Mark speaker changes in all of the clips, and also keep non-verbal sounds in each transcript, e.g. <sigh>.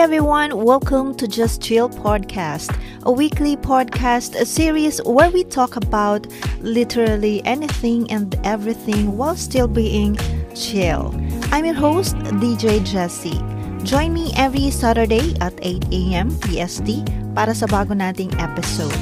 Speaker 1: everyone, welcome to Just Chill Podcast, a weekly podcast a series where we talk about literally anything and everything while still being chill. I'm your host, DJ Jesse. Join me every Saturday at 8 a.m. PST para sa bago nating episode.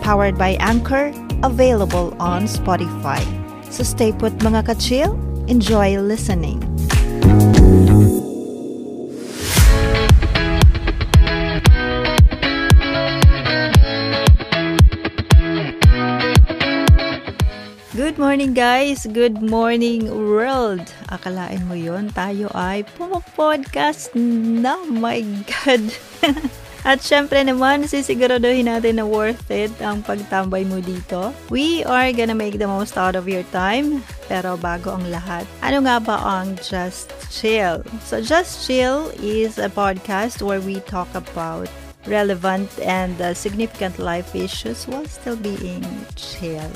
Speaker 1: Powered by Anchor, available on Spotify. So stay put mga ka-chill, enjoy listening. Morning guys! Good morning world! Akalain mo yon tayo ay pumapodcast na! My God! <laughs> At syempre naman, sisiguraduhin natin na worth it ang pagtambay mo dito. We are gonna make the most out of your time. Pero bago ang lahat, ano nga ba ang Just Chill? So Just Chill is a podcast where we talk about relevant and uh, significant life issues while still being chill.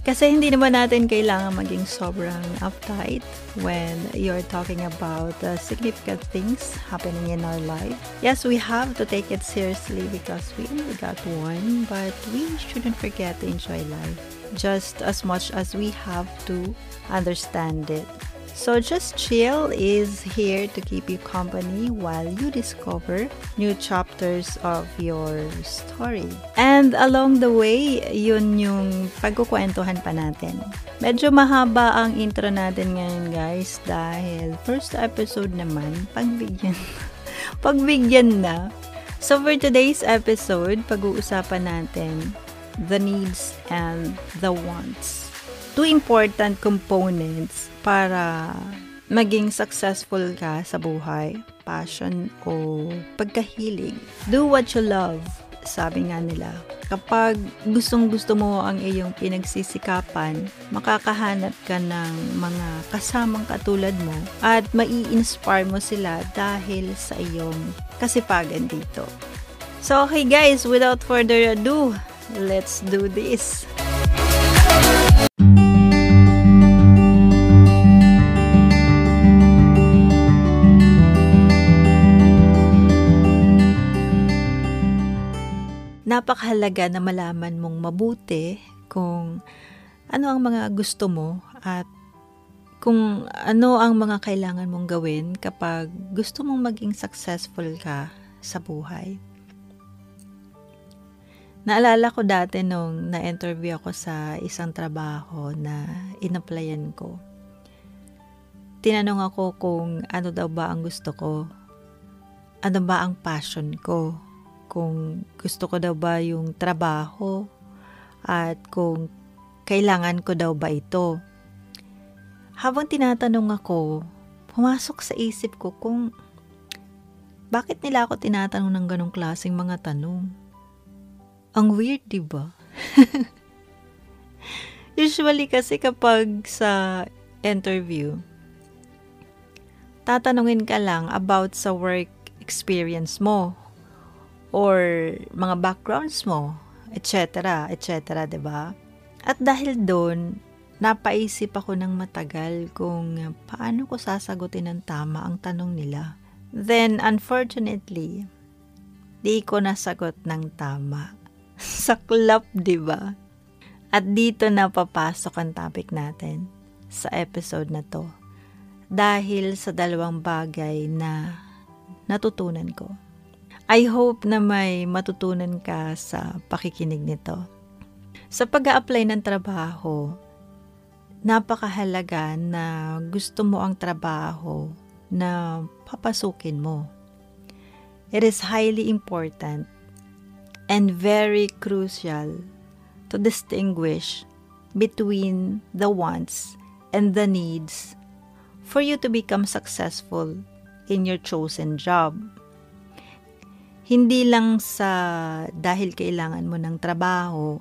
Speaker 1: Kasi hindi naman natin kailangan maging sobrang uptight when you're talking about uh, significant things happening in our life. Yes, we have to take it seriously because we only got one, but we shouldn't forget to enjoy life just as much as we have to understand it. So just chill is here to keep you company while you discover new chapters of your story. And along the way, yun yung pagkukwentuhan pa natin. Medyo mahaba ang intro natin ngayon guys dahil first episode naman, pagbigyan, <laughs> pagbigyan na. So for today's episode, pag-uusapan natin the needs and the wants. Two important components para maging successful ka sa buhay, passion o pagkahilig. Do what you love, sabi nga nila. Kapag gustong gusto mo ang iyong pinagsisikapan, makakahanap ka ng mga kasamang katulad mo at mai-inspire mo sila dahil sa iyong kasipagan dito. So okay guys, without further ado, let's do this! Napakahalaga na malaman mong mabuti kung ano ang mga gusto mo at kung ano ang mga kailangan mong gawin kapag gusto mong maging successful ka sa buhay. Naalala ko dati nung na-interview ako sa isang trabaho na inaplayan ko. Tinanong ako kung ano daw ba ang gusto ko. Ano ba ang passion ko kung gusto ko daw ba yung trabaho at kung kailangan ko daw ba ito. Habang tinatanong ako, pumasok sa isip ko kung bakit nila ako tinatanong ng ganong klaseng mga tanong. Ang weird, di ba? <laughs> Usually kasi kapag sa interview, tatanungin ka lang about sa work experience mo or mga backgrounds mo, etc., etc., ba? At dahil doon, napaisip ako ng matagal kung paano ko sasagutin ng tama ang tanong nila. Then, unfortunately, di ko nasagot ng tama. <laughs> Saklap, di ba? At dito na papasok ang topic natin sa episode na to. Dahil sa dalawang bagay na natutunan ko. I hope na may matutunan ka sa pakikinig nito. Sa pag apply ng trabaho, napakahalaga na gusto mo ang trabaho na papasukin mo. It is highly important and very crucial to distinguish between the wants and the needs for you to become successful in your chosen job. Hindi lang sa dahil kailangan mo ng trabaho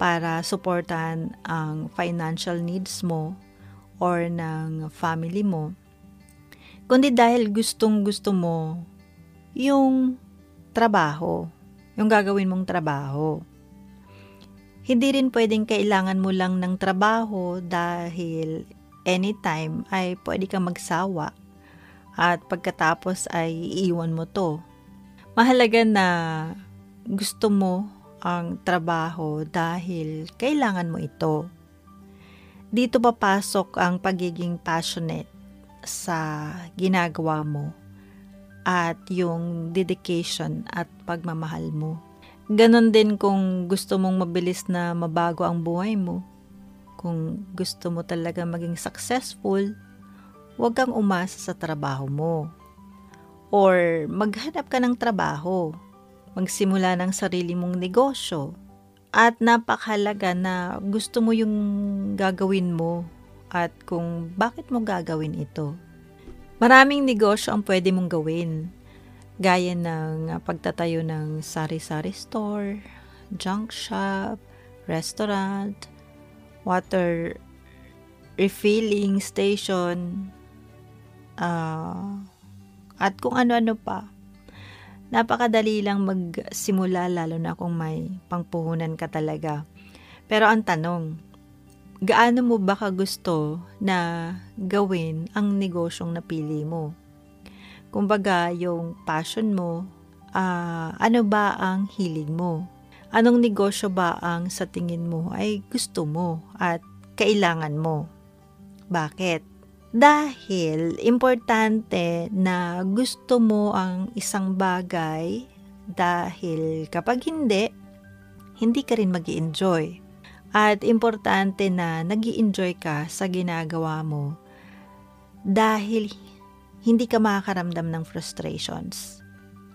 Speaker 1: para suportahan ang financial needs mo or ng family mo, kundi dahil gustong gusto mo yung trabaho, yung gagawin mong trabaho. Hindi rin pwedeng kailangan mo lang ng trabaho dahil anytime ay pwede kang magsawa at pagkatapos ay iiwan mo to Mahalaga na gusto mo ang trabaho dahil kailangan mo ito. Dito papasok ang pagiging passionate sa ginagawa mo at yung dedication at pagmamahal mo. Ganon din kung gusto mong mabilis na mabago ang buhay mo. Kung gusto mo talaga maging successful, huwag kang umasa sa trabaho mo. Or maghanap ka ng trabaho. Magsimula ng sarili mong negosyo. At napakahalaga na gusto mo yung gagawin mo at kung bakit mo gagawin ito. Maraming negosyo ang pwede mong gawin. Gaya ng pagtatayo ng sari-sari store, junk shop, restaurant, water refilling station, uh, at kung ano-ano pa. Napakadali lang magsimula lalo na kung may pangpuhunan ka talaga. Pero ang tanong, gaano mo ba ka gusto na gawin ang negosyong napili mo? Kumbaga, yung passion mo, uh, ano ba ang hilig mo? Anong negosyo ba ang sa tingin mo ay gusto mo at kailangan mo? Bakit? Dahil importante na gusto mo ang isang bagay dahil kapag hindi, hindi ka rin mag enjoy at importante na nag enjoy ka sa ginagawa mo dahil hindi ka makakaramdam ng frustrations.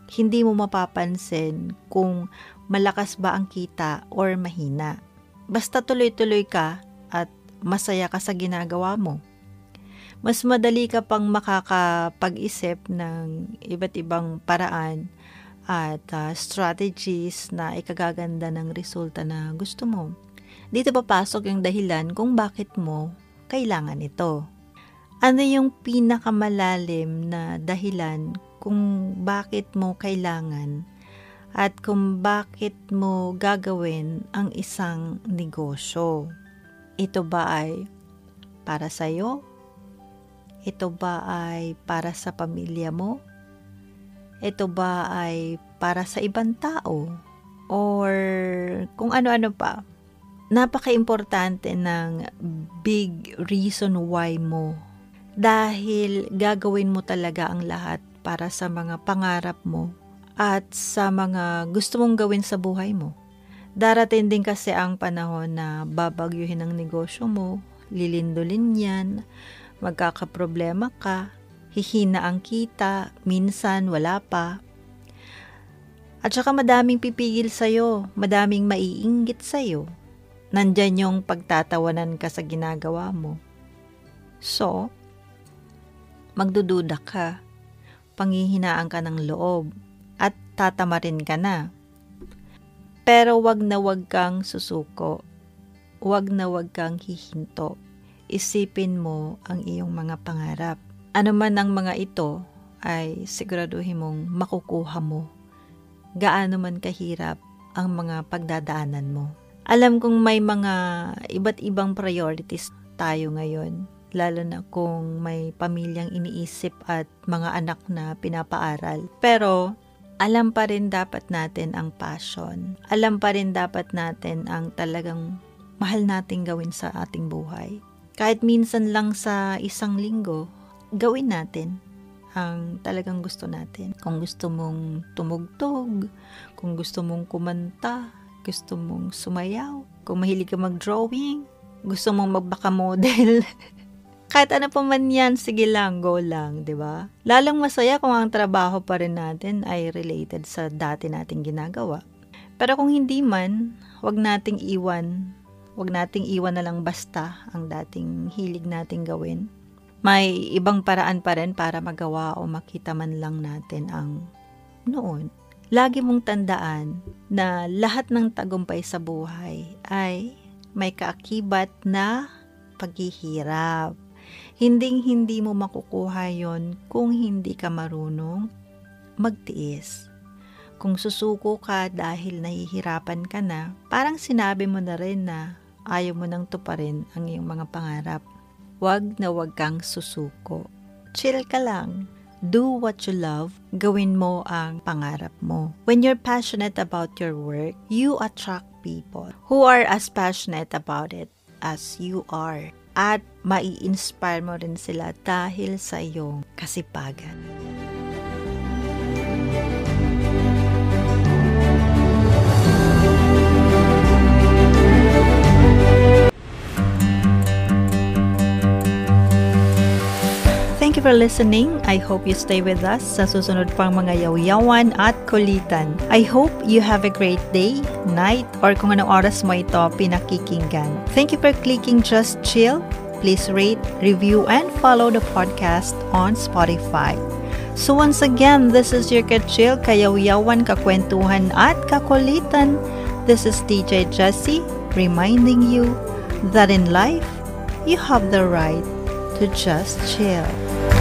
Speaker 1: Hindi mo mapapansin kung malakas ba ang kita or mahina. Basta tuloy-tuloy ka at masaya ka sa ginagawa mo. Mas madali ka pang makakapag-isip ng iba't ibang paraan at uh, strategies na ikagaganda ng resulta na gusto mo. Dito papasok yung dahilan kung bakit mo kailangan ito. Ano yung pinakamalalim na dahilan kung bakit mo kailangan at kung bakit mo gagawin ang isang negosyo. Ito ba ay para sa iyo? Ito ba ay para sa pamilya mo? Ito ba ay para sa ibang tao? Or kung ano-ano pa? napaka-importante ng big reason why mo. Dahil gagawin mo talaga ang lahat para sa mga pangarap mo at sa mga gusto mong gawin sa buhay mo. Darating din kasi ang panahon na babagyuhin ang negosyo mo, lilindulin yan, magkakaproblema ka, hihina ang kita, minsan wala pa. At saka madaming pipigil sa'yo, madaming maiinggit sa'yo nandyan yung pagtatawanan ka sa ginagawa mo. So, magdududa ka, panghihinaan ka ng loob, at tatamarin ka na. Pero wag na wag kang susuko, wag na wag kang hihinto. Isipin mo ang iyong mga pangarap. Ano man ang mga ito, ay siguraduhin mong makukuha mo. Gaano man kahirap ang mga pagdadaanan mo. Alam kong may mga iba't ibang priorities tayo ngayon, lalo na kung may pamilyang iniisip at mga anak na pinapaaral. Pero alam pa rin dapat natin ang passion. Alam pa rin dapat natin ang talagang mahal nating gawin sa ating buhay. Kahit minsan lang sa isang linggo, gawin natin ang talagang gusto natin. Kung gusto mong tumugtog, kung gusto mong kumanta, gusto mong sumayaw, kung mahilig ka mag-drawing, gusto mong magbaka model, <laughs> kahit ano pa man yan, sige lang, go lang, di ba? Lalong masaya kung ang trabaho pa rin natin ay related sa dati nating ginagawa. Pero kung hindi man, wag nating iwan, wag nating iwan na lang basta ang dating hilig nating gawin. May ibang paraan pa rin para magawa o makita man lang natin ang noon lagi mong tandaan na lahat ng tagumpay sa buhay ay may kaakibat na paghihirap. Hinding-hindi mo makukuha yon kung hindi ka marunong magtiis. Kung susuko ka dahil nahihirapan ka na, parang sinabi mo na rin na ayaw mo nang tuparin ang iyong mga pangarap. Huwag na huwag kang susuko. Chill ka lang Do what you love. Gawin mo ang pangarap mo. When you're passionate about your work, you attract people who are as passionate about it as you are. At mai-inspire mo rin sila dahil sa iyong kasipagan. You for listening. I hope you stay with us sa susunod pang mga yaw-yawan at kulitan. I hope you have a great day, night, or kung anong oras mo ito pinakikinggan. Thank you for clicking Just Chill. Please rate, review, and follow the podcast on Spotify. So once again, this is your Chill, kayaw-yawan, kakwentuhan, at kakulitan. This is DJ Jesse reminding you that in life, you have the right to just chill.